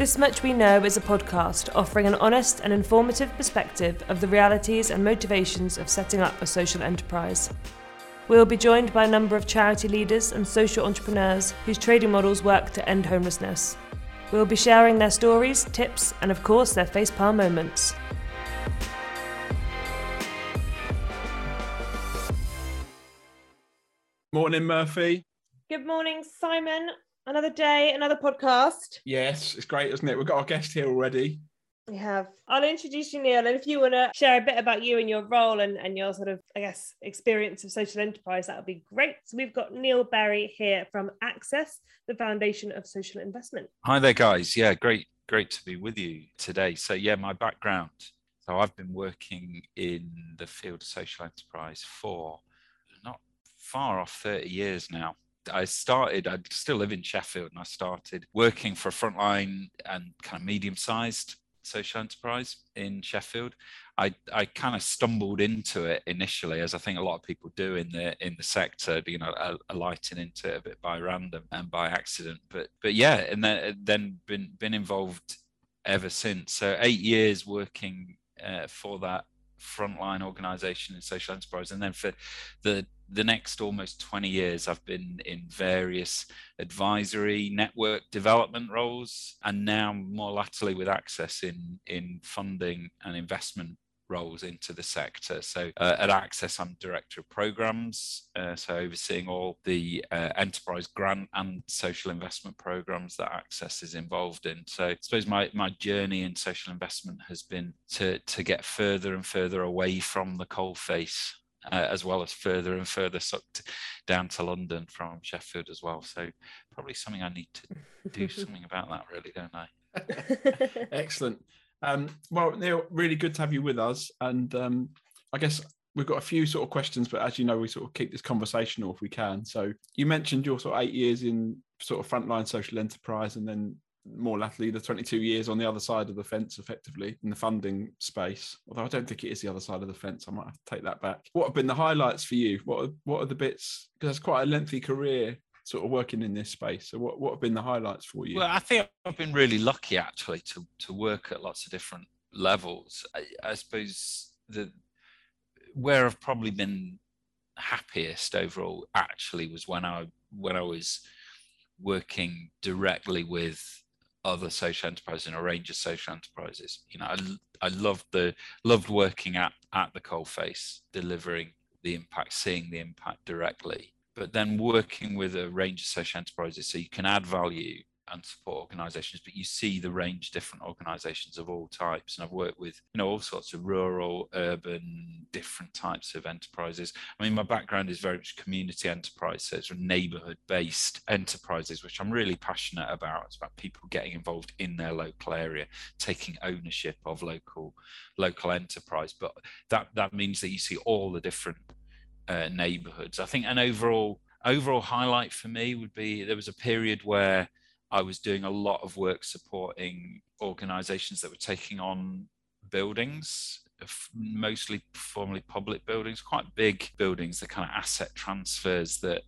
This Much We Know is a podcast offering an honest and informative perspective of the realities and motivations of setting up a social enterprise. We will be joined by a number of charity leaders and social entrepreneurs whose trading models work to end homelessness. We will be sharing their stories, tips, and of course, their facepalm moments. Morning, Murphy. Good morning, Simon. Another day, another podcast. Yes, it's great, isn't it? We've got our guest here already. We have. I'll introduce you, Neil, and if you want to share a bit about you and your role and, and your sort of, I guess, experience of social enterprise, that would be great. So we've got Neil Berry here from Access, the Foundation of Social Investment. Hi there, guys. Yeah, great, great to be with you today. So yeah, my background. So I've been working in the field of social enterprise for not far off 30 years now. I started, I still live in Sheffield, and I started working for a frontline and kind of medium sized social enterprise in Sheffield. I, I kind of stumbled into it initially, as I think a lot of people do in the in the sector, you know, alighting into it a bit by random and by accident. But but yeah, and then then been been involved ever since. So eight years working uh, for that frontline organization in social enterprise, and then for the the next almost 20 years, I've been in various advisory network development roles, and now more latterly with Access in, in funding and investment roles into the sector. So uh, at Access, I'm director of programs, uh, so overseeing all the uh, enterprise grant and social investment programs that Access is involved in. So I suppose my, my journey in social investment has been to, to get further and further away from the coalface uh, as well as further and further sucked down to London from Sheffield as well. So probably something I need to do something about that, really, don't I? Excellent. Um, well, Neil, really good to have you with us, and um, I guess we've got a few sort of questions, but as you know, we sort of keep this conversational if we can. So you mentioned your sort of eight years in sort of frontline social enterprise, and then more latterly the 22 years on the other side of the fence effectively in the funding space. Although i don't think it is the other side of the fence i might have to take that back. What have been the highlights for you? What are, what are the bits because it's quite a lengthy career sort of working in this space. So what, what have been the highlights for you? Well i think i've been really lucky actually to to work at lots of different levels. I, I suppose the where i've probably been happiest overall actually was when i when i was working directly with other social enterprises and a range of social enterprises. You know, I, I loved the loved working at at the coalface, delivering the impact, seeing the impact directly, but then working with a range of social enterprises so you can add value and support organizations, but you see the range of different organizations of all types. And I've worked with, you know, all sorts of rural, urban, different types of enterprises. I mean, my background is very much community enterprise, so it's neighborhood based enterprises, which I'm really passionate about. It's about people getting involved in their local area, taking ownership of local local enterprise. But that that means that you see all the different uh, neighborhoods. I think an overall overall highlight for me would be there was a period where I was doing a lot of work supporting organizations that were taking on buildings, mostly formerly public buildings, quite big buildings, the kind of asset transfers that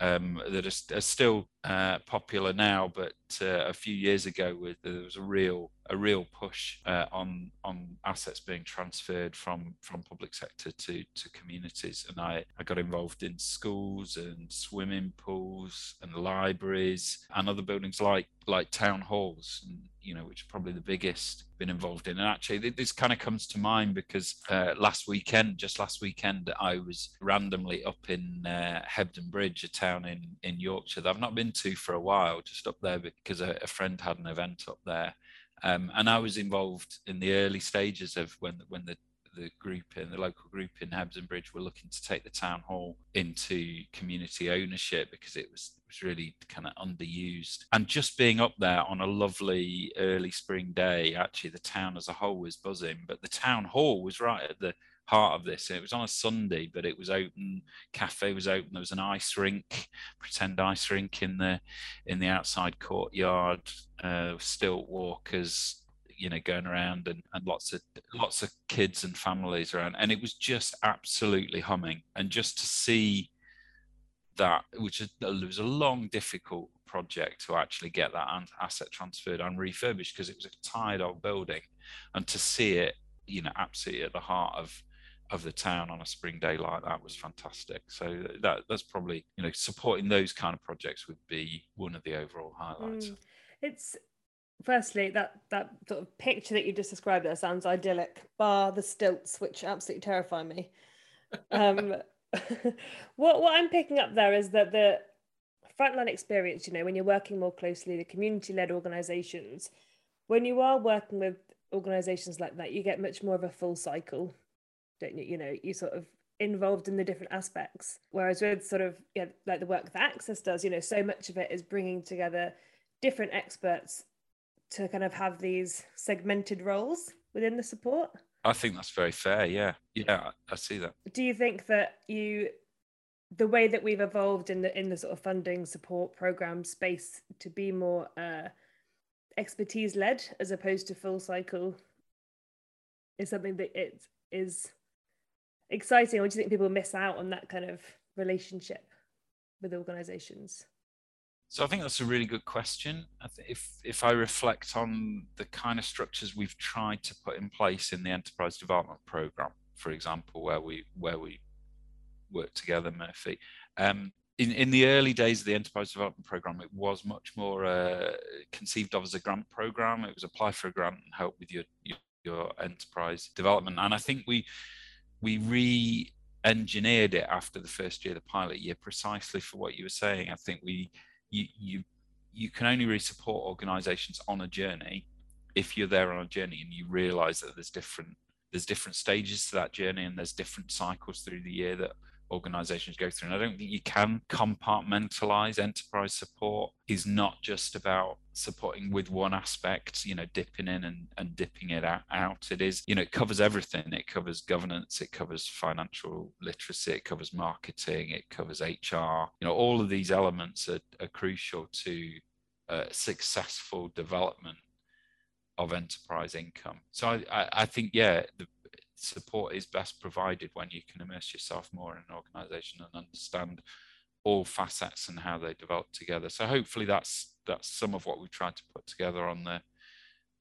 um, that are, are still uh, popular now, but uh, a few years ago, with, there was a real a real push uh, on on assets being transferred from from public sector to to communities, and I I got involved in schools and swimming pools and libraries and other buildings like like town halls, and, you know, which are probably the biggest been involved in. And actually, this kind of comes to mind because uh, last weekend, just last weekend, I was randomly up in uh, Hebden Bridge, a town in in Yorkshire that I've not been to for a while, just up there because a, a friend had an event up there. Um, and I was involved in the early stages of when when the the group in the local group in Hebden Bridge were looking to take the town hall into community ownership because it was was really kind of underused. And just being up there on a lovely early spring day, actually the town as a whole was buzzing, but the town hall was right at the heart of this. It was on a Sunday, but it was open. Cafe was open. There was an ice rink, pretend ice rink in the in the outside courtyard. Uh, stilt walkers, you know, going around, and, and lots of lots of kids and families around, and it was just absolutely humming. And just to see that, which is, it was a long, difficult project to actually get that asset transferred and refurbished because it was a tired old building, and to see it, you know, absolutely at the heart of of the town on a spring day like that was fantastic. So that that's probably you know supporting those kind of projects would be one of the overall highlights. Mm. It's firstly that that sort of picture that you just described there sounds idyllic, bar the stilts, which absolutely terrify me. Um, what what I'm picking up there is that the frontline experience, you know, when you're working more closely, the community-led organisations, when you are working with organisations like that, you get much more of a full cycle, don't you? You know, you sort of involved in the different aspects. Whereas with sort of yeah, like the work that Access does, you know, so much of it is bringing together different experts to kind of have these segmented roles within the support. I think that's very fair. Yeah, yeah, I see that. Do you think that you, the way that we've evolved in the in the sort of funding support program space to be more uh, expertise led as opposed to full cycle, is something that it is exciting, or do you think people miss out on that kind of relationship with organisations? So I think that's a really good question. if if I reflect on the kind of structures we've tried to put in place in the enterprise development program, for example, where we where we work together, Murphy. Um, in, in the early days of the enterprise development program, it was much more uh, conceived of as a grant program. It was apply for a grant and help with your, your, your enterprise development. And I think we we re engineered it after the first year, the pilot year, precisely for what you were saying. I think we you you you can only really support organizations on a journey if you're there on a journey and you realize that there's different there's different stages to that journey and there's different cycles through the year that organizations go through. And I don't think you can compartmentalize enterprise support is not just about supporting with one aspect, you know, dipping in and, and dipping it out. It is, you know, it covers everything. It covers governance, it covers financial literacy, it covers marketing, it covers HR. You know, all of these elements are, are crucial to uh, successful development of enterprise income. So I, I, I think, yeah, the, support is best provided when you can immerse yourself more in an organization and understand all facets and how they develop together. So hopefully that's that's some of what we've tried to put together on the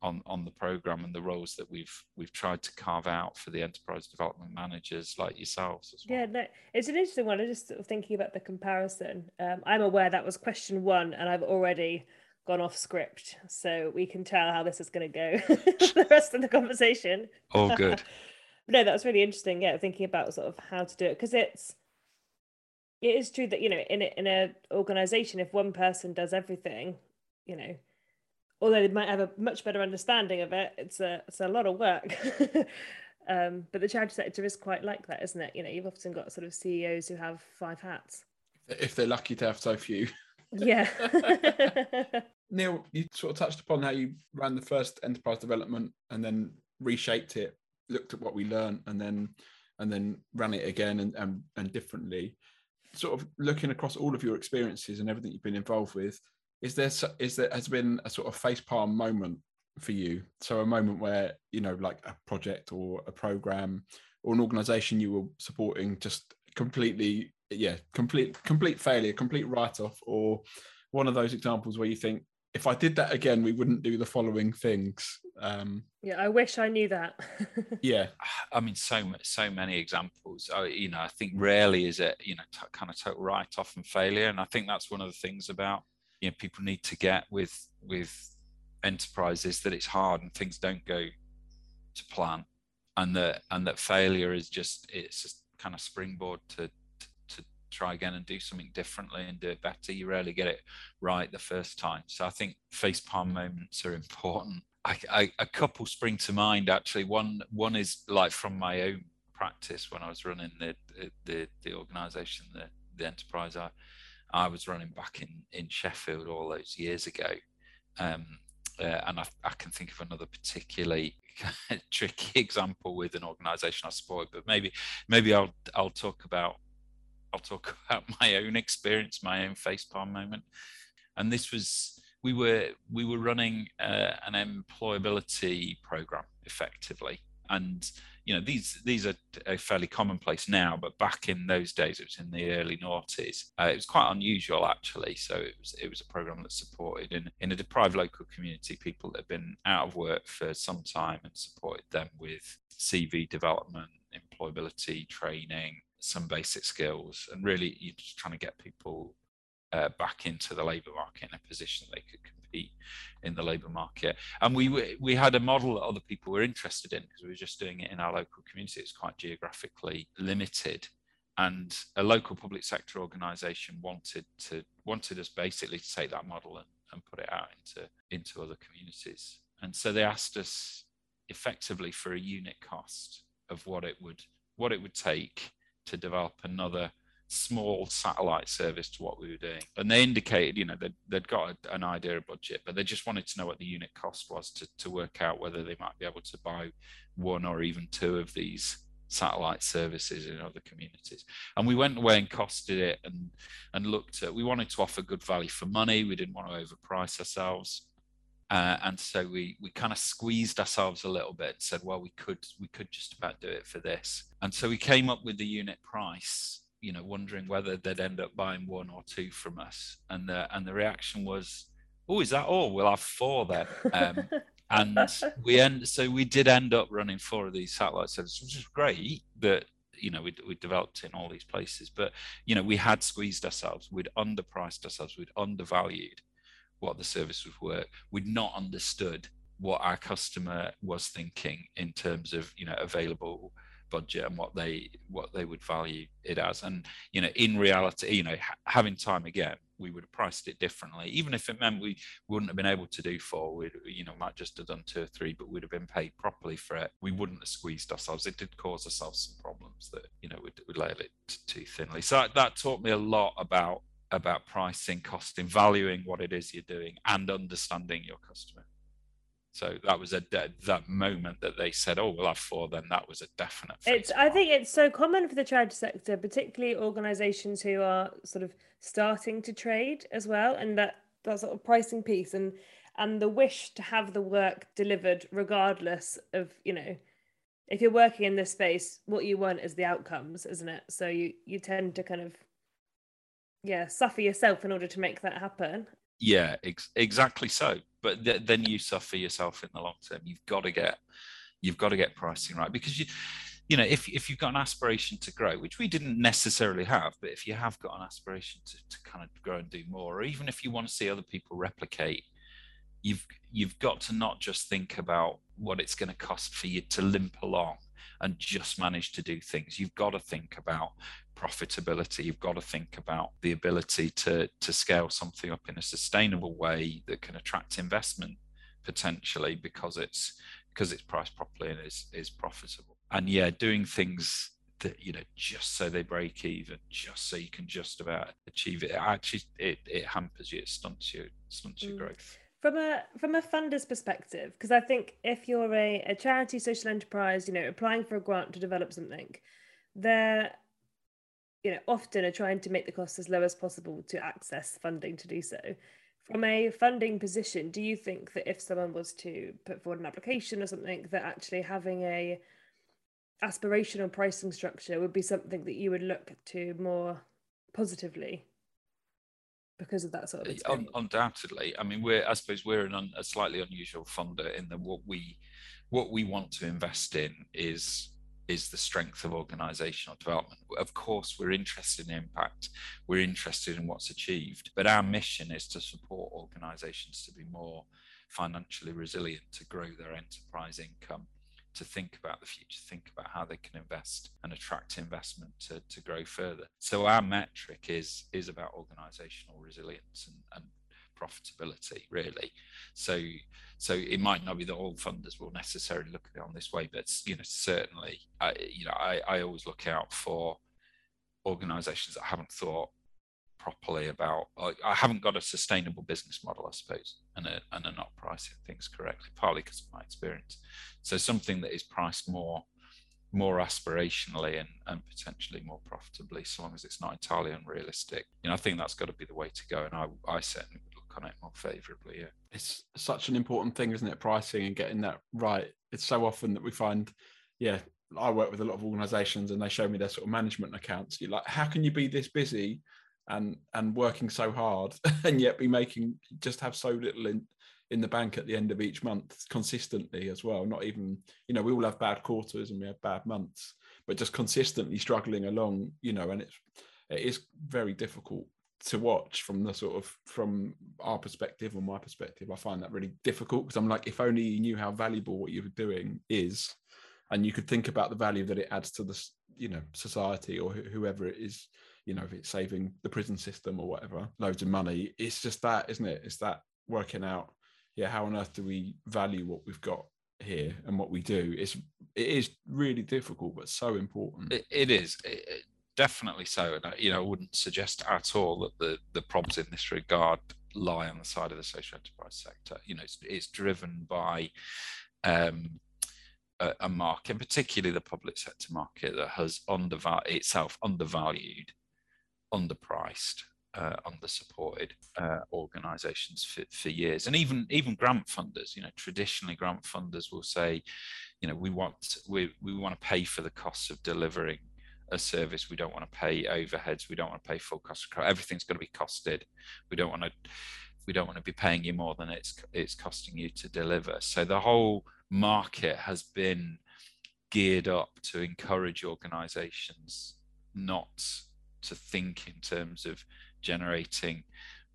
on on the program and the roles that we've we've tried to carve out for the enterprise development managers like yourselves as well. Yeah, no, it's an interesting one. I'm just thinking about the comparison. Um, I'm aware that was question one, and I've already gone off script, so we can tell how this is going to go the rest of the conversation. Oh, good. no, that's really interesting. Yeah, thinking about sort of how to do it because it's it is true that you know in a, in a organization, if one person does everything, you know, although they might have a much better understanding of it, it's a it's a lot of work. um, but the charity sector is quite like that, isn't it? You know, you've often got sort of CEOs who have five hats. If they're lucky to have so few. Yeah. Neil, you sort of touched upon how you ran the first enterprise development and then reshaped it looked at what we learned and then and then ran it again and, and and differently. Sort of looking across all of your experiences and everything you've been involved with is there is there has been a sort of face palm moment for you? So a moment where you know like a project or a program or an organization you were supporting just completely yeah complete complete failure complete write-off or one of those examples where you think if I did that again, we wouldn't do the following things. Um, yeah, I wish I knew that. yeah, I mean, so so many examples. I, you know, I think rarely is it you know t- kind of total write off and failure, and I think that's one of the things about you know people need to get with with enterprises that it's hard and things don't go to plan, and that and that failure is just it's just kind of springboard to try again and do something differently and do it better. You rarely get it right the first time. So I think face palm moments are important. I, I, a couple spring to mind actually. One one is like from my own practice when I was running the the, the organisation, the, the enterprise I I was running back in in Sheffield all those years ago. Um, uh, and I, I, can think of another particularly tricky example with an organisation I support, but maybe maybe I'll I'll talk about I'll talk about my own experience, my own facepalm moment. And this was we were we were running uh, an employability program effectively, and you know these these are fairly commonplace now but back in those days it was in the early noughties. Uh, it was quite unusual actually. So it was it was a program that supported in in a deprived local community people that have been out of work for some time and supported them with cv development employability training some basic skills and really you're just trying to get people uh, back into the labour market in a position they could compete in the labour market. And we we had a model that other people were interested in because we were just doing it in our local community. It's quite geographically limited, and a local public sector organisation wanted to wanted us basically to take that model and, and put it out into into other communities. And so they asked us effectively for a unit cost of what it would what it would take to develop another small satellite service to what we were doing. And they indicated, you know, they'd, they'd got an idea of budget, but they just wanted to know what the unit cost was to, to work out whether they might be able to buy one or even two of these satellite services in other communities. And we went away and costed it and and looked at we wanted to offer good value for money. We didn't want to overprice ourselves. Uh, and so we we kind of squeezed ourselves a little bit and said well we could we could just about do it for this. And so we came up with the unit price you know wondering whether they'd end up buying one or two from us. And the and the reaction was oh is that all? We'll have four then. Um, and we end so we did end up running four of these satellite services which is great that you know we we developed in all these places. But you know we had squeezed ourselves. We'd underpriced ourselves. We'd undervalued what the service would work. we'd not understood what our customer was thinking in terms of you know available budget and what they what they would value it as. And you know in reality you know having time again we would have priced it differently. Even if it meant we wouldn't have been able to do four we you know might just have done two or three but we'd have been paid properly for it. We wouldn't have squeezed ourselves. It did cause ourselves some problems that you know would, would layer it too thinly. So that taught me a lot about about pricing costing valuing what it is you're doing and understanding your customer so that was a de- that moment that they said, "Oh, we'll have four. Then that was a definite. It's. I think it's so common for the charity sector, particularly organisations who are sort of starting to trade as well, and that that sort of pricing piece and and the wish to have the work delivered regardless of you know if you're working in this space what you want is the outcomes isn't it so you you tend to kind of yeah suffer yourself in order to make that happen. Yeah ex- exactly so. But th- then you suffer yourself in the long term. You've got to get you've got to get pricing right. Because you you know if, if you've got an aspiration to grow which we didn't necessarily have but if you have got an aspiration to, to kind of grow and do more or even if you want to see other people replicate you've you've got to not just think about what it's going to cost for you to limp along and just manage to do things. You've got to think about profitability you've got to think about the ability to to scale something up in a sustainable way that can attract investment potentially because it's because it's priced properly and is is profitable and yeah doing things that you know just so they break even just so you can just about achieve it, it actually it, it hampers you it stunts you stunts mm. your growth from a from a funder's perspective because i think if you're a, a charity social enterprise you know applying for a grant to develop something there you know often are trying to make the cost as low as possible to access funding to do so. From a funding position do you think that if someone was to put forward an application or something that actually having a aspirational pricing structure would be something that you would look to more positively because of that sort of eh, Un- undoubtedly. I mean we're i suppose we're an un- a slightly unusual funder in that what we what we want to invest in is is the strength of organizational development. Of course, we're interested in impact, we're interested in what's achieved, but our mission is to support organizations to be more financially resilient, to grow their enterprise income, to think about the future, think about how they can invest and attract investment to, to grow further. So our metric is is about organizational resilience and, and profitability really. So so it might not mm-hmm. be that all funders will necessarily look at it on this way but you know certainly I, you know I, I always look out for organizations that haven't thought properly about I haven't got a sustainable business model I suppose and are, and are not pricing things correctly partly because of my experience. So something that is priced more more aspirationally and, and potentially more profitably so long as it's not entirely unrealistic you know I think that's got to be the way to go and I, I certainly would on it more favourably. Yeah, it's such an important thing, isn't it? Pricing and getting that right. It's so often that we find, yeah, I work with a lot of organisations, and they show me their sort of management accounts. You're like, how can you be this busy and and working so hard, and yet be making just have so little in in the bank at the end of each month consistently as well? Not even, you know, we all have bad quarters and we have bad months, but just consistently struggling along, you know, and it's it is very difficult to watch from the sort of from our perspective or my perspective i find that really difficult because i'm like if only you knew how valuable what you're doing is and you could think about the value that it adds to the you know society or wh- whoever it is you know if it's saving the prison system or whatever loads of money it's just that isn't it? It's that working out yeah how on earth do we value what we've got here and what we do? It's it is really difficult but so important. It, it is. It, definitely so. And I, you know, I wouldn't suggest at all that the the problems in this regard lie on the side of the social enterprise sector. You know, it's, it's driven by um, a, a, market, particularly the public sector market, that has underval- itself undervalued, underpriced. Uh, under-supported uh, organisations for, for years, and even even grant funders. You know, traditionally grant funders will say, you know, we want we we want to pay for the costs of delivering a service. We don't want to pay overheads. We don't want to pay full cost. Everything's going to be costed. We don't want to. We don't want to be paying you more than it's it's costing you to deliver. So the whole market has been geared up to encourage organisations not to think in terms of generating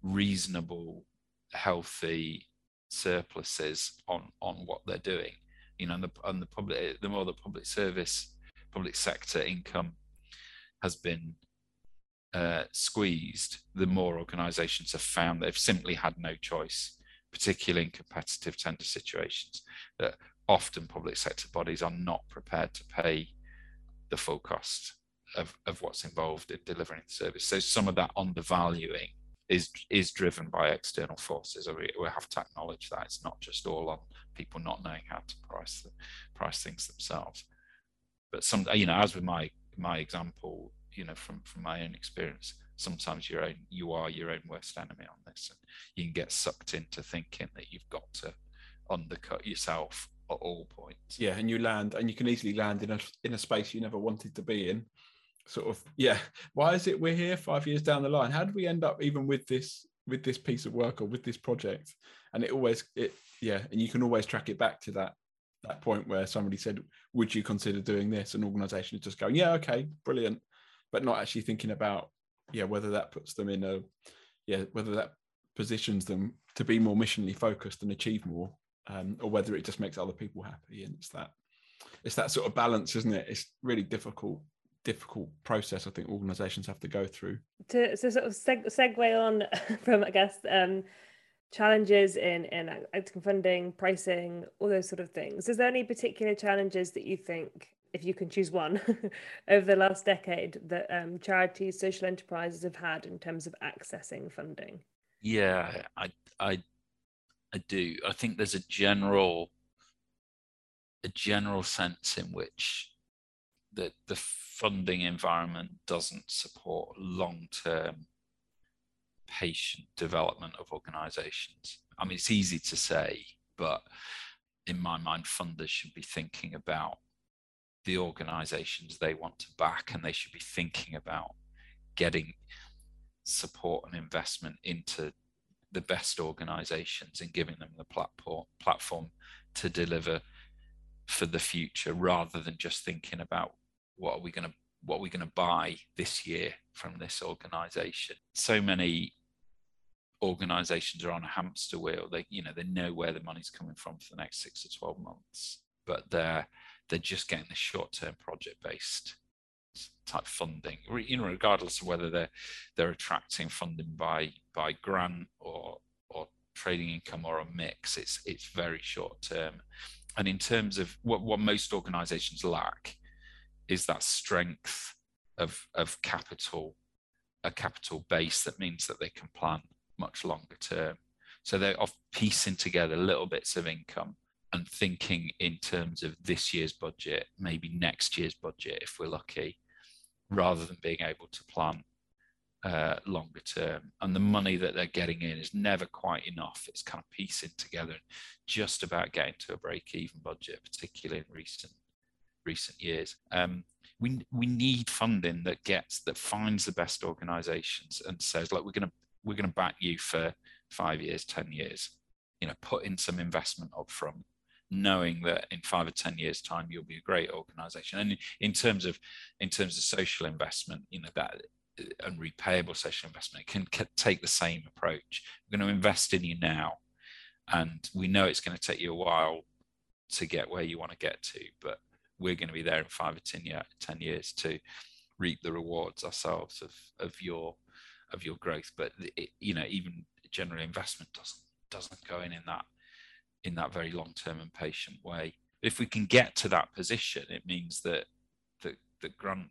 reasonable, healthy surpluses on on what they're doing. You know, and the and the public the more the public service public sector income has been uh, squeezed, the more organisations have found they've simply had no choice, particularly in competitive tender situations, that often public sector bodies are not prepared to pay the full cost of, of what's involved in delivering the service. So some of that undervaluing is is driven by external forces. We, we have to acknowledge that it's not just all on people not knowing how to price the, price things themselves. But some, you know, as with my my example, you know, from from my own experience, sometimes your own you are your own worst enemy on this, and you can get sucked into thinking that you've got to undercut yourself at all points. Yeah, and you land, and you can easily land in a in a space you never wanted to be in. Sort of, yeah. Why is it we're here five years down the line? How did we end up even with this with this piece of work or with this project? And it always, it yeah, and you can always track it back to that that point where somebody said, "Would you consider doing this?" An organisation is just going, "Yeah, okay, brilliant," but not actually thinking about, yeah, whether that puts them in a, yeah, whether that positions them to be more missionally focused and achieve more, um, or whether it just makes other people happy. And it's that, it's that sort of balance, isn't it? It's really difficult difficult process I think organizations have to go through. To, so sort of seg- segue on from I guess um, challenges in in acting funding, pricing, all those sort of things. Is there any particular challenges that you think, if you can choose one, over the last decade that um, charities, social enterprises have had in terms of accessing funding? Yeah, I I I do. I think there's a general a general sense in which that the funding environment doesn't support long term patient development of organizations. I mean, it's easy to say, but in my mind, funders should be thinking about the organizations they want to back and they should be thinking about getting support and investment into the best organizations and giving them the platform platform to deliver for the future rather than just thinking about what are we going to what are we going to buy this year from this organization. So many organizations are on a hamster wheel. They you know they know where the money's coming from for the next six to 12 months but they're they're just getting the short-term project based type funding you know regardless of whether they're they're attracting funding by by grant or or trading income or a mix it's it's very short term and in terms of what, what most organizations lack is that strength of of capital a capital base that means that they can plan much longer term. So they're off piecing together little bits of income and thinking in terms of this year's budget, maybe next year's budget if we're lucky, rather than being able to plan uh, longer term. And the money that they're getting in is never quite enough. It's kind of piecing together, just about getting to a break even budget, particularly in recent recent years. Um, we we need funding that gets that finds the best organisations and says, look, we're to we're to back you for five years, ten years. You know, put in some investment up front, knowing that in five or ten years' time you'll be a great organisation. And in terms of in terms of social investment, you know that uh, and repayable social investment can, can take the same approach. We're going to invest in you now, and we know it's going to take you a while to get where you want to get to, but we're going to be there in five or ten, year, 10 years to reap the rewards ourselves of, of your of your growth. But it, you know, even general investment doesn't doesn't go in in that in that very long term and patient way. If we can get to that position, it means that that that grant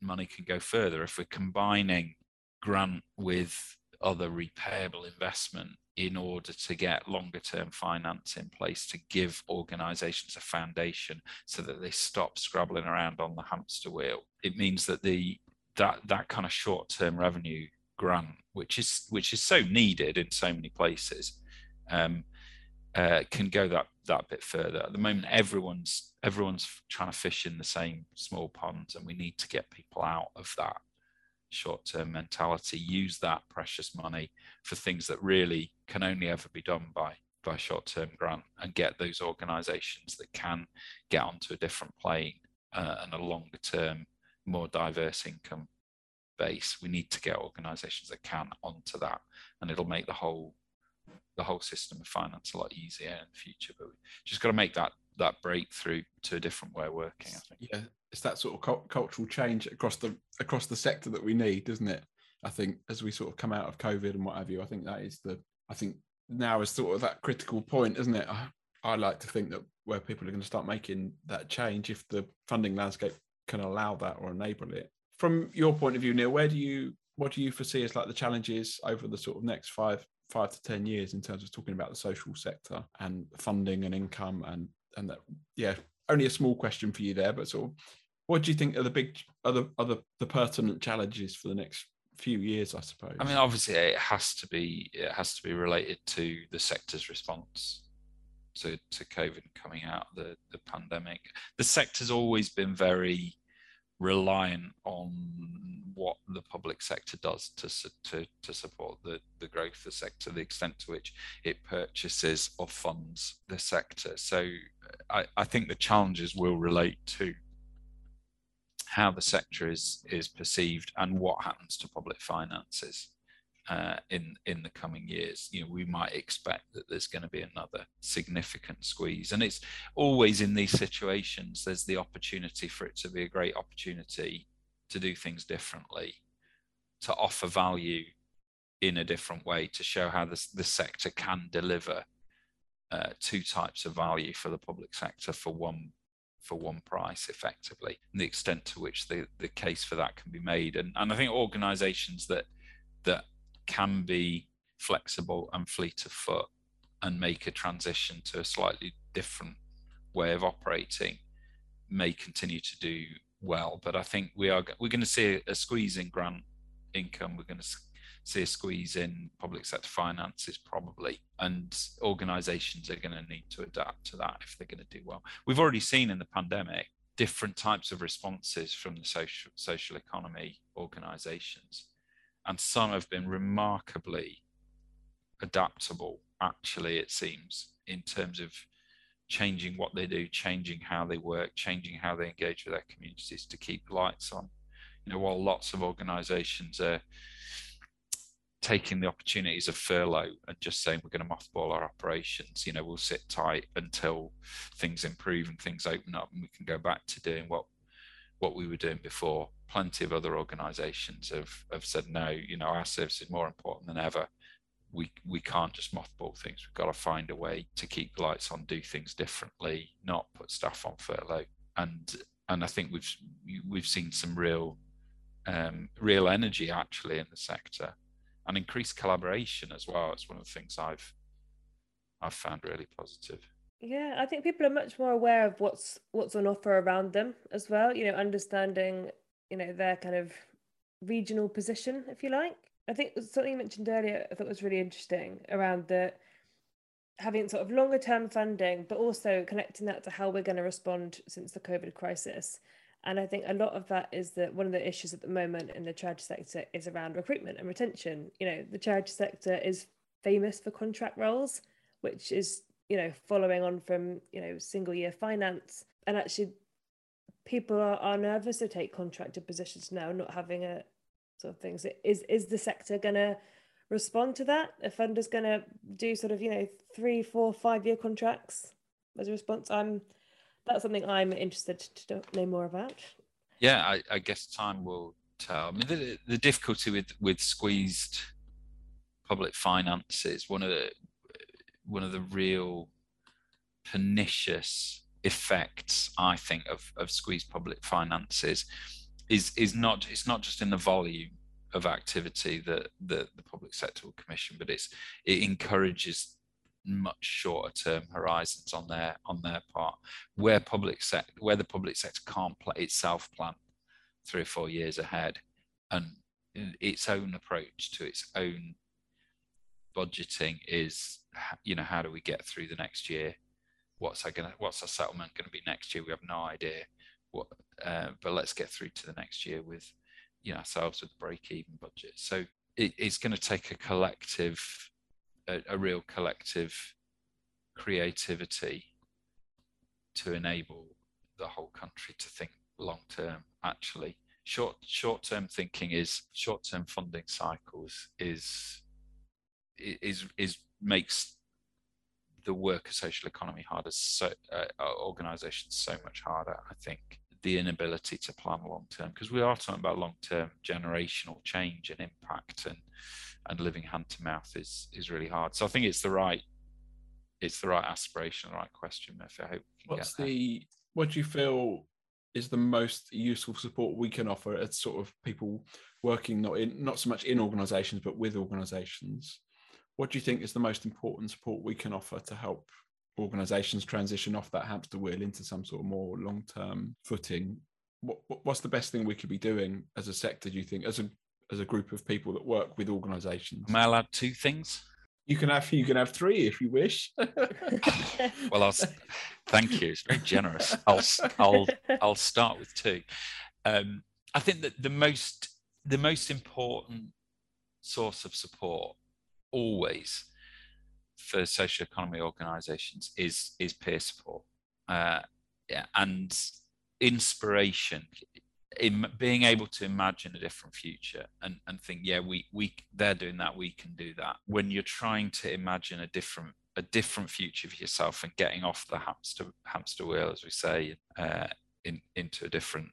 money can go further. If we're combining grant with other repayable investment in order to get longer term finance in place to give organizations a foundation so that they stop scrabbling around on the hamster wheel it means that the that that kind of short term revenue grant which is which is so needed in so many places um, uh, can go that that bit further. At the moment everyone's everyone's trying to fish in the same small ponds and we need to get people out of that short-term mentality use that precious money for things that really can only ever be done by by short-term grant and get those organizations that can get onto a different plane uh, and a longer term more diverse income base. We need to get organizations that can onto that and it'll make the whole the whole system of finance a lot easier in the future but we just got to make that that breakthrough to a different way of working i think. Yeah it's that sort of cultural change across the across the sector that we need isn't it? I think as we sort of come out of covid and what have you i think that is the i think now is sort of that critical point isn't it? I, I like to think that where people are going to start making that change if the funding landscape can allow that or enable it. From your point of view neil where do you what do you foresee as like the challenges over the sort of next five five to ten years in terms of talking about the social sector and funding and income and and that yeah only a small question for you there but sort of what do you think are the big other other the pertinent challenges for the next few years i suppose? I mean obviously it has to be it has to be related to the sector's response to, to covid coming out the the pandemic. The sector's always been very reliant on what the public sector does to, to, to support the, the growth of the sector, the extent to which it purchases or funds the sector. So I, I think the challenges will relate to how the sector is, is perceived and what happens to public finances uh, in in the coming years. You know, we might expect that there's going to be another significant squeeze, and it's always in these situations. There's the opportunity for it to be a great opportunity to do things differently, to offer value in a different way, to show how the the sector can deliver uh, two types of value for the public sector for one for one price effectively and the extent to which the, the case for that can be made and, and i think organizations that that can be flexible and fleet of foot and make a transition to a slightly different way of operating may continue to do well. But I think we are we're going to see a squeeze in grant income. We're going to see a squeeze in public sector finances probably, and organisations are going to need to adapt to that if they're going to do well. We've already seen in the pandemic different types of responses from the social social economy organisations and some have been remarkably adaptable actually it seems in terms of changing what they do changing how they work changing how they engage with their communities to keep lights on you know while lots of organizations are taking the opportunities of furlough and just saying we're going to mothball our operations you know we'll sit tight until things improve and things open up and we can go back to doing what what we were doing before. Plenty of other organisations have have said no. You know, our service is more important than ever. We we can't just mothball things. We've got to find a way to keep the lights on, do things differently, not put staff on furlough. And and I think we've we've seen some real um, real energy actually in the sector and increased collaboration as well. It's one of the things I've I've found really positive. Yeah, I think people are much more aware of what's what's on offer around them as well. You know, understanding you know their kind of regional position, if you like. I think something you mentioned earlier, I thought was really interesting around the having sort of longer term funding, but also connecting that to how we're going to respond since the COVID crisis. And I think a lot of that is that one of the issues at the moment in the charity sector is around recruitment and retention. You know, the charity sector is famous for contract roles, which is, you know, following on from, you know, single year finance. And actually, people are, are nervous to take contracted positions now, not having a sort of things. Is is the sector going to respond to that? A funder's going to do sort of, you know, three, four, five year contracts as a response? I'm that's something I'm interested to know more about. Yeah, I, I guess time will tell. I mean, the, the difficulty with with squeezed public finances, one of the one of the real pernicious effects, I think, of, of squeezed public finances is is not it's not just in the volume of activity that the, the public sector will commission, but it's it encourages much shorter term horizons on their on their part. Where public sector where the public sector can't play itself plan three or four years ahead and its own approach to its own budgeting is you know how do we get through the next year what's our gonna what's our settlement going to be next year? We have no idea what uh, but let's get through to the next year with you know ourselves with the break even budget. So it, it's going to take a collective a, a real collective creativity to enable the whole country to think long term actually. Short short term thinking is short term funding cycles is is is makes the work of social economy harder so uh, organizations so much harder i think the inability to plan long term because we are talking about long term generational change and impact and and living hand to mouth is is really hard. So I think it's the right it's the right aspiration, the right question, Murphy. I hope What's the what do you feel is the most useful support we can offer as sort of people working not in not so much in organizations but with organizations? What do you think is the most important support we can offer to help organizations transition off that hamster wheel into some sort of more long-term footing? What, what's the best thing we could be doing as a sector, do you think, as a as a group of people that work with organisations. Am I allowed two things? You can have you can have three if you wish. well, I'll thank you. It's very generous. I'll I'll I'll start with two. Um, I think that the most the most important source of support always for social economy organisations is is peer support. Uh, yeah, and inspiration in being able to imagine a different future and, and think yeah we we they're doing that we can do that when you're trying to imagine a different a different future for yourself and getting off the hamster hamster wheel as we say uh, in, into a different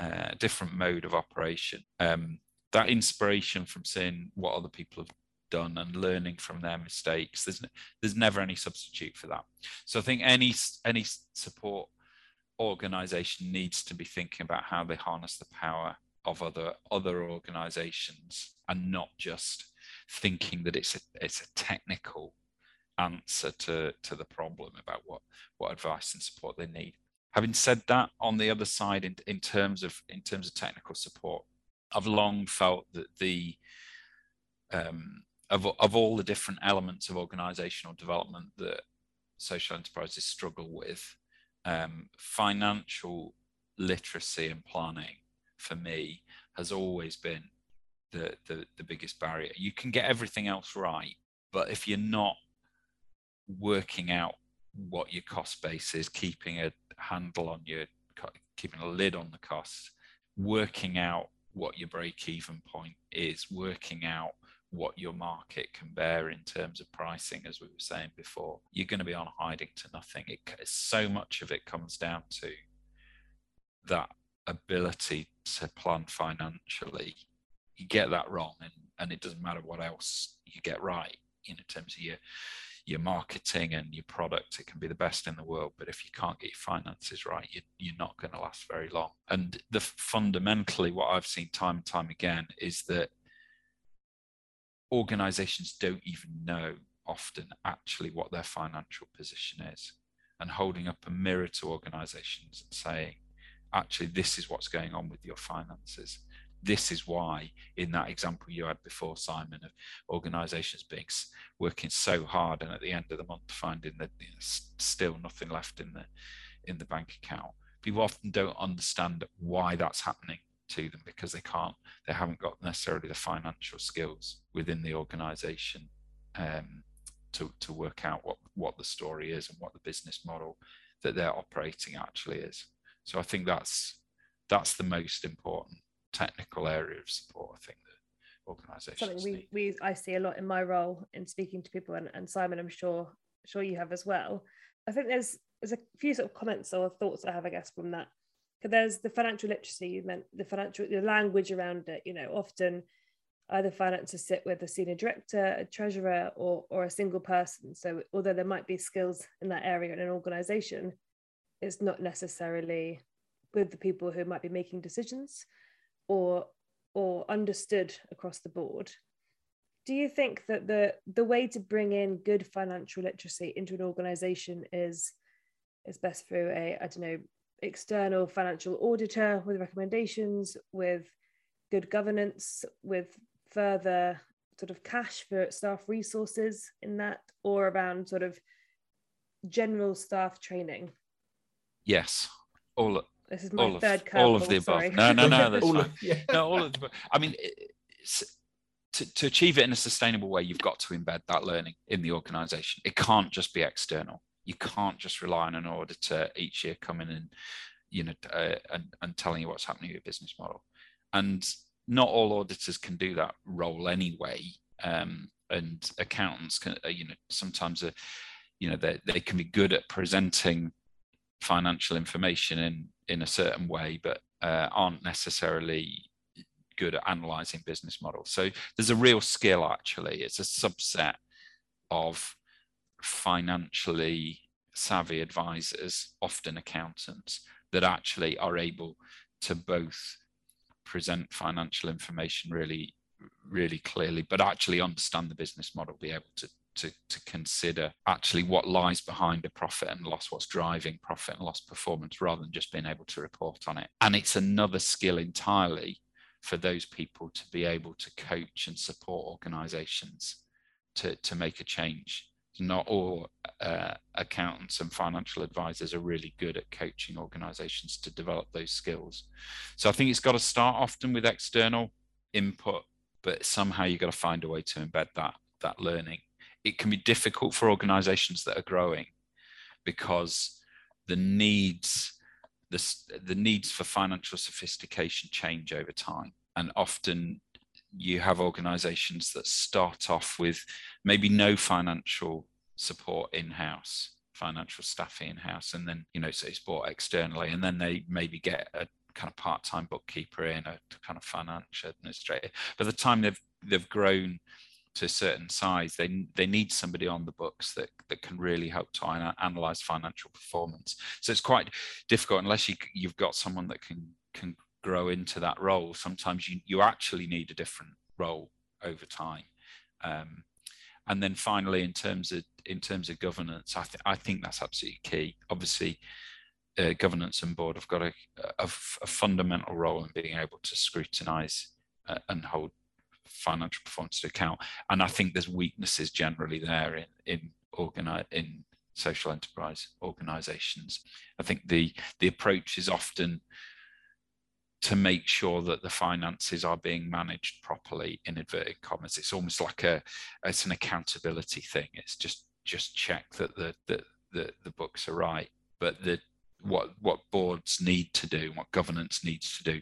uh, different mode of operation um, that inspiration from seeing what other people have done and learning from their mistakes. There's there's never any substitute for that. So i think any any support organization needs to be thinking about how they harness the power of other other organizations and not just thinking that it's a it's a technical answer to to the problem about what what advice and support they need. Having said that on the other side in, in terms of in terms of technical support i've long felt that the um, of, of all the different elements of organizational development that social enterprises struggle with um, financial literacy and planning for me has always been the, the, the biggest barrier. You can get everything else right, but if you're not working out what your cost base is, keeping a handle on your, keeping a lid on the costs, working out what your break even point is, working out what your market can bear in terms of pricing, as we were saying before, you're going to be on hiding to nothing. It, so much of it comes down to that ability to plan financially. You get that wrong, and, and it doesn't matter what else you get right in terms of your your marketing and your product. It can be the best in the world, but if you can't get your finances right, you, you're not going to last very long. And the fundamentally, what I've seen time and time again is that organizations don't even know often actually what their financial position is and holding up a mirror to organizations and saying actually this is what's going on with your finances. This is why in that example you had before simon of organizations being working so hard and at the end of the month finding that know, still nothing left in the in the bank account. People often don't understand why that's happening to them because they can't they haven't got necessarily the financial skills within the organization um, to, to work out what what the story is and what the business model that they're operating actually is. So i think that's that's the most important technical area of support i think that organizations something we, we i see a lot in my role in speaking to people and, and simon i'm sure sure you have as well. I think there's there's a few sort of comments or thoughts i have i guess from that there's the financial literacy you meant the financial the language around it you know often either finances sit with a senior director a treasurer or or a single person. So although there might be skills in that area in an organization it's not necessarily with the people who might be making decisions or or understood across the board. Do you think that the the way to bring in good financial literacy into an organization is is best through a i don't know external financial auditor with recommendations, with good governance, with further sort of cash for staff resources in that, or around sort of general staff training? Yes, all. This is my all third of, all of the above. Sorry. No, no, no, that's all fine. of, yeah. no, all of the. I mean, to, to achieve it in a sustainable way, you've got to embed that learning in the organisation. It can't just be external you can't just rely on an auditor each year coming in you know uh, and, and telling you what's happening with your business model. And not all auditors can do that role anyway um, and accountants can uh, you know sometimes uh, you know they, they can be good at presenting financial information in in a certain way but uh, aren't necessarily good at analyzing business models. So there's a real skill actually. It's a subset of financially savvy advisors, often accountants, that actually are able to both present financial information really, really clearly, but actually understand the business model, be able to to, to consider actually what lies behind a profit and loss, what's driving profit and loss performance, rather than just being able to report on it. And it's another skill entirely for those people to be able to coach and support organizations to, to make a change not all uh, accountants and financial advisors are really good at coaching organizations to develop those skills. So I think it's got to start often with external input, but somehow you've got to find a way to embed that that learning. It can be difficult for organizations that are growing because the needs the, the needs for financial sophistication change over time and often you have organizations that start off with maybe no financial support in-house financial staff in-house and then you know so it's bought externally and then they maybe get a kind of part-time bookkeeper in a kind of financial administrator. By the time they've they've grown to a certain size they they need somebody on the books that that can really help to analyze financial performance. So it's quite difficult unless you you've got someone that can can grow into that role, sometimes you, you actually need a different role over time. Um, and then finally, in terms of in terms of governance, I, th- I think that's absolutely key. Obviously, uh, governance and board have got a, a, a, fundamental role in being able to scrutinise uh, and hold financial performance to account. And I think there's weaknesses generally there in in organize in social enterprise organisations. I think the the approach is often to make sure that the finances are being managed properly in inverted commas. It's almost like a it's an accountability thing. It's just just check that the the the, the books are right. But the what what boards need to do what governance needs to do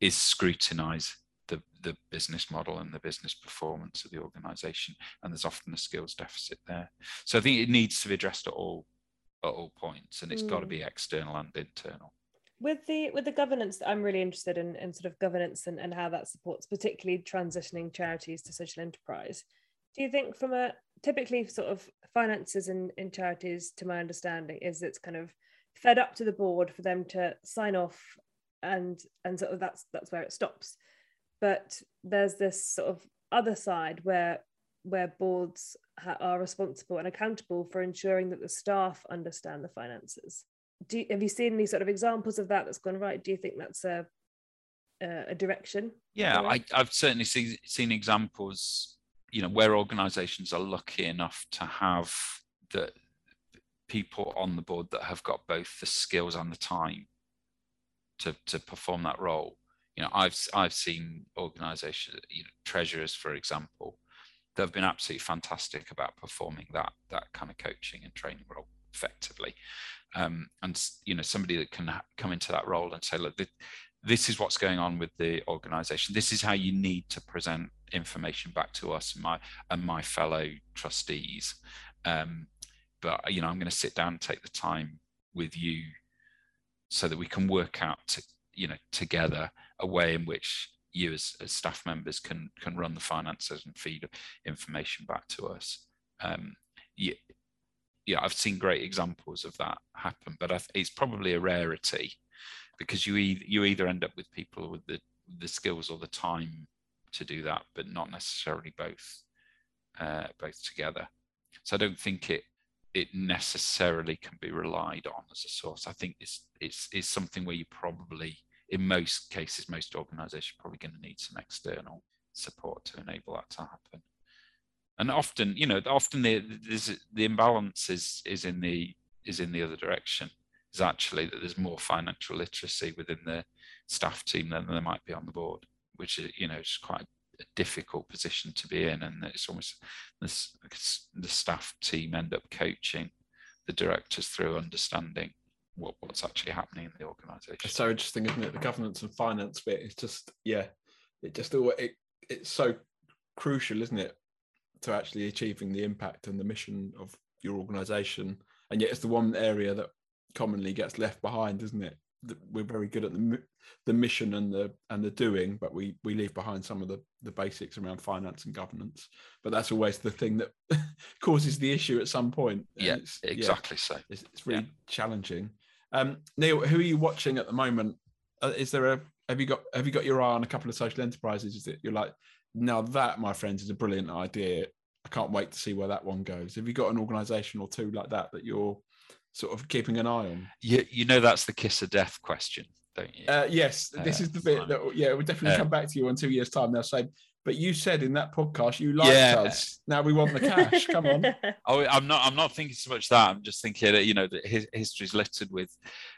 is scrutinize the, the business model and the business performance of the organization. And there's often a skills deficit there. So i think it needs to be addressed at all at all points. And it's mm. got to be external and internal with the with the governance i'm really interested in, in sort of governance and, and how that supports particularly transitioning charities to social enterprise. Do you think from a typically sort of finances in, in charities to my understanding is it's kind of fed up to the board for them to sign off and and sort of that's that's where it stops. But there's this sort of other side where where boards ha- are responsible and accountable for ensuring that the staff understand the finances do you, have you seen any sort of examples of that that's gone right? Do you think that's a a direction. Yeah, I, I've certainly seen seen examples, you know, where organisations are lucky enough to have the people on the board that have got both the skills and the time to to perform that role. You know, I've I've seen organisations, you know, treasurers, for example, that have been absolutely fantastic about performing that that kind of coaching and training role effectively. Um, and you know, somebody that can come into that role and say, look, this is what's going on with the organisation. This is how you need to present information back to us and my and my fellow trustees. Um, but you know, I'm going to sit down and take the time with you so that we can work out, to, you know, together a way in which you as, as staff members can can run the finances and feed information back to us. Um, yeah, yeah, I've seen great examples of that happen, but I've, it's probably a rarity because you either you either end up with people with the the skills or the time to do that, but not necessarily both uh, both together. So I don't think it it necessarily can be relied on as a source. I think it's it's is something where you probably in most cases, most organizations probably going to need some external support to enable that to happen. And often, you know, often the the imbalance is is in the is in the other direction. Is actually that there's more financial literacy within the staff team than there might be on the board, which is you know is quite a difficult position to be in, and it's almost this the staff team end up coaching the directors through understanding what, what's actually happening in the organization. It's so interesting, isn't it? The governance and finance bit it's just, yeah, it just all it it's so crucial, isn't it, to actually achieving the impact and the mission of your organization. And yet, it's the one area that commonly gets left behind, isn't it? We're very good at the the mission and the and the doing, but we we leave behind some of the the basics around finance and governance. But that's always the thing that causes the issue at some point. Yeah, exactly. Yeah, so it's, it's really yeah. challenging. Um, Neil, who are you watching at the moment? Uh, is there a have you got have you got your eye on a couple of social enterprises? Is it you're like now that my friends is a brilliant idea. I can't wait to see where that one goes. Have you got an organisation or two like that that you're sort of keeping an eye on? You you know that's the kiss of death question, don't you? Uh, yes, this uh, is the bit fine. that yeah we'll definitely uh, come back to you in two years' time. They'll say but you said in that podcast you liked yeah. us. Now we want the cash. Come on. Oh, I'm not. I'm not thinking so much that. I'm just thinking that you know that history's littered with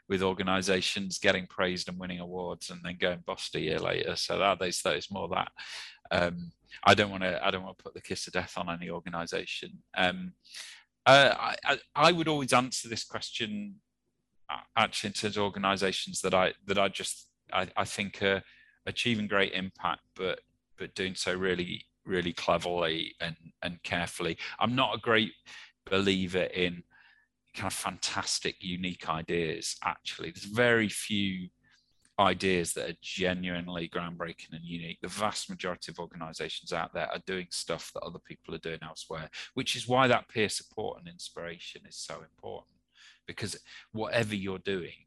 with organisations getting praised and winning awards and then going bust a year later. So that they say it's more that. Um, I don't want to. I don't want to put the kiss of death on any organisation. Um, uh, I, I would always answer this question uh, actually in terms of organisations that I that I just I, I think are achieving great impact, but but doing so really, really cleverly and, and carefully. I'm not a great believer in kind of fantastic, unique ideas, actually. There's very few ideas that are genuinely groundbreaking and unique. The vast majority of organizations out there are doing stuff that other people are doing elsewhere, which is why that peer support and inspiration is so important. Because whatever you're doing,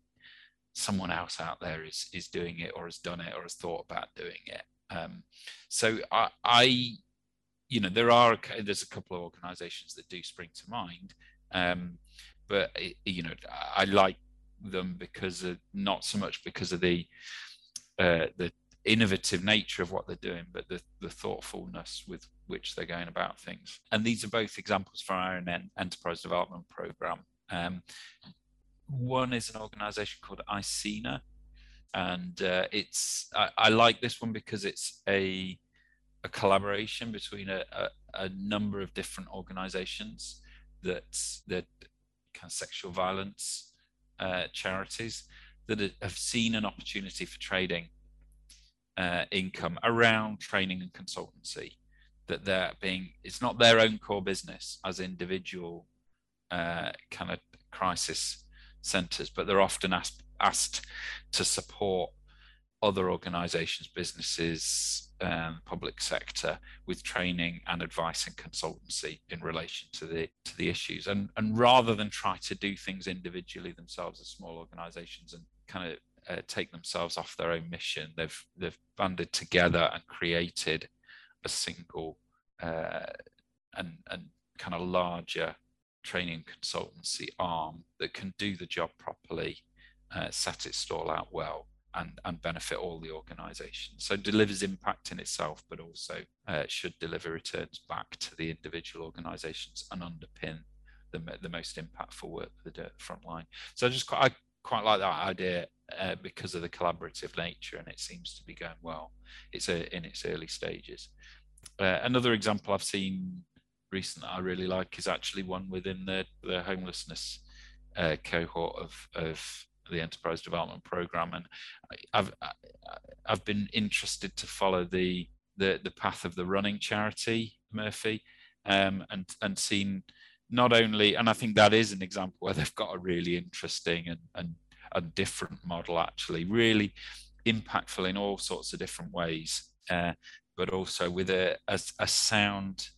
someone else out there is is doing it or has done it or has thought about doing it um, so I, I, you know, there are there's a couple of organisations that do spring to mind, um, but you know, I like them because of, not so much because of the uh, the innovative nature of what they're doing, but the, the thoughtfulness with which they're going about things. And these are both examples from our own enterprise development program. Um, one is an organization called ICENA, and uh, it's I, I, like this one because it's a a collaboration between a, a, a number of different organizations that that kind of sexual violence uh, charities that have seen an opportunity for trading uh, income around training and consultancy that they're being it's not their own core business as individual uh, kind of crisis centers but they're often asked asked to support other organizations, businesses, um, public sector with training and advice and consultancy in relation to the to the issues. And and rather than try to do things individually themselves as small organizations and kind of uh, take themselves off their own mission, they've they've banded together and created a single uh, and and kind of larger training consultancy arm that can do the job properly uh, set its stall out well and, and benefit all the organizations. So delivers impact in itself, but also uh, should deliver returns back to the individual organizations and underpin the, the most impactful work that for the front line. So I just quite, I quite like that idea uh, because of the collaborative nature, and it seems to be going well. It's a, in its early stages. Uh, another example I've seen recently I really like is actually one within the, the homelessness uh, cohort of, of the enterprise development program, and I've I've been interested to follow the the, the path of the running charity Murphy, um, and and seen not only and I think that is an example where they've got a really interesting and and a different model actually really impactful in all sorts of different ways, uh, but also with a, a, a sound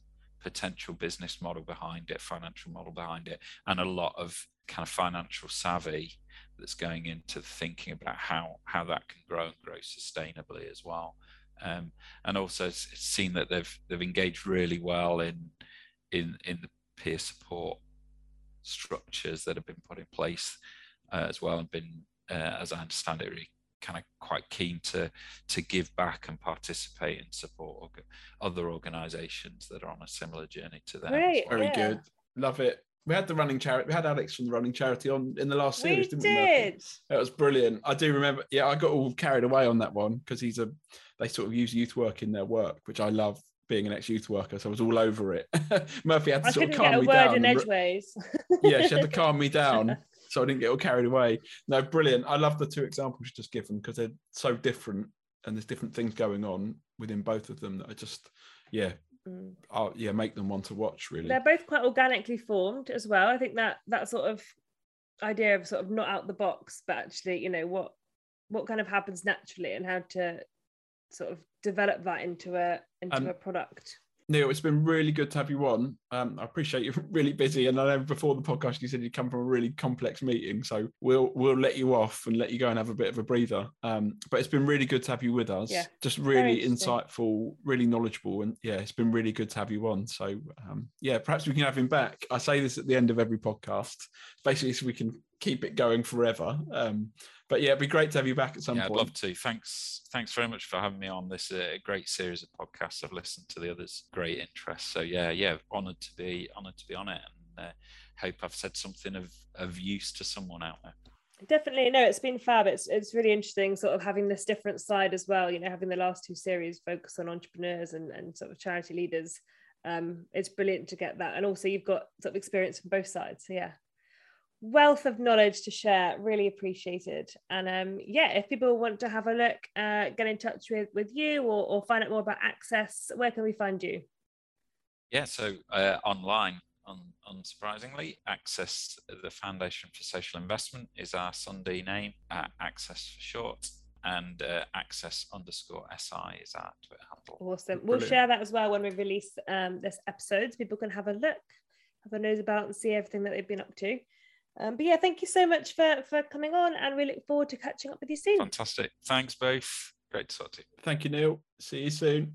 potential business model behind it, financial model behind it, and a lot of kind of financial savvy that's going into thinking about how how that can grow and grow sustainably as well. Um, and also seen that they've they've engaged really well in in in the peer support structures that have been put in place uh, as well, and been uh, as I understand it, really kind of quite keen to to give back and participate and support other organisations that are on a similar journey to them. Right, Very yeah. good. Love it. We had the running charity. We had Alex from the running charity on in the last We series, didn't we? did. Murphy? That was brilliant. I do remember. Yeah, I got all carried away on that one because he's a. They sort of use youth work in their work, which I love. Being an ex-youth worker, so I was all over it. Murphy had to I sort of calm me down. in edgeways. yeah, she had to calm me down so I didn't get all carried away. No, brilliant. I love the two examples you just given because they're so different and there's different things going on within both of them that are just, yeah, Mm. I'll, yeah, make them want to watch really. They're both quite organically formed as well. I think that that sort of idea of sort of not out the box, but actually, you know, what what kind of happens naturally and how to sort of develop that into a into Um, a product. Neil, it's been really good to have you on. Um, I appreciate you're really busy, and I know before the podcast you said you'd come from a really complex meeting, so we'll we'll let you off and let you go and have a bit of a breather. Um, but it's been really good to have you with us. Yeah, just really insightful, really knowledgeable, and yeah, it's been really good to have you on. So um, yeah, perhaps we can have him back. I say this at the end of every podcast, basically, so we can keep it going forever. Um, but yeah, it'd be great to have you back at some yeah, I'd point. love to. Thanks, thanks very much for having me on this uh, great series of podcasts. I've listened to the others, great interest. So yeah, yeah, honoured to be honoured to be on it, and uh, hope I've said something of of use to someone out there. Definitely, no, it's been fab. It's it's really interesting, sort of having this different side as well. You know, having the last two series focus on entrepreneurs and and sort of charity leaders. Um, it's brilliant to get that, and also you've got sort of experience from both sides. So yeah, wealth of knowledge to share. Really appreciated. And um, yeah, if people want to have a look, uh, get in touch with with you or or find out more about Access, where can we find you? Yeah, so uh, online, un, unsurprisingly, Access, the Foundation for Social Investment, is our Sunday name, uh, Access for short, and uh, Access underscore SI is our Twitter handle. Awesome. We'll Brilliant. share that as well when we release um, this episode. So people can have a look, have a nose about, and see everything that they've been up to. Um, but yeah, thank you so much for for coming on, and we look forward to catching up with you soon. Fantastic. Thanks both. Great to talk to you. Thank you, Neil. See you soon.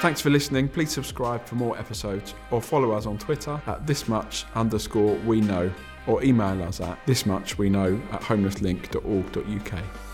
Thanks for listening. Please subscribe for more episodes or follow us on Twitter at this much underscore we know or email us at this much we know at homelesslink.org.uk.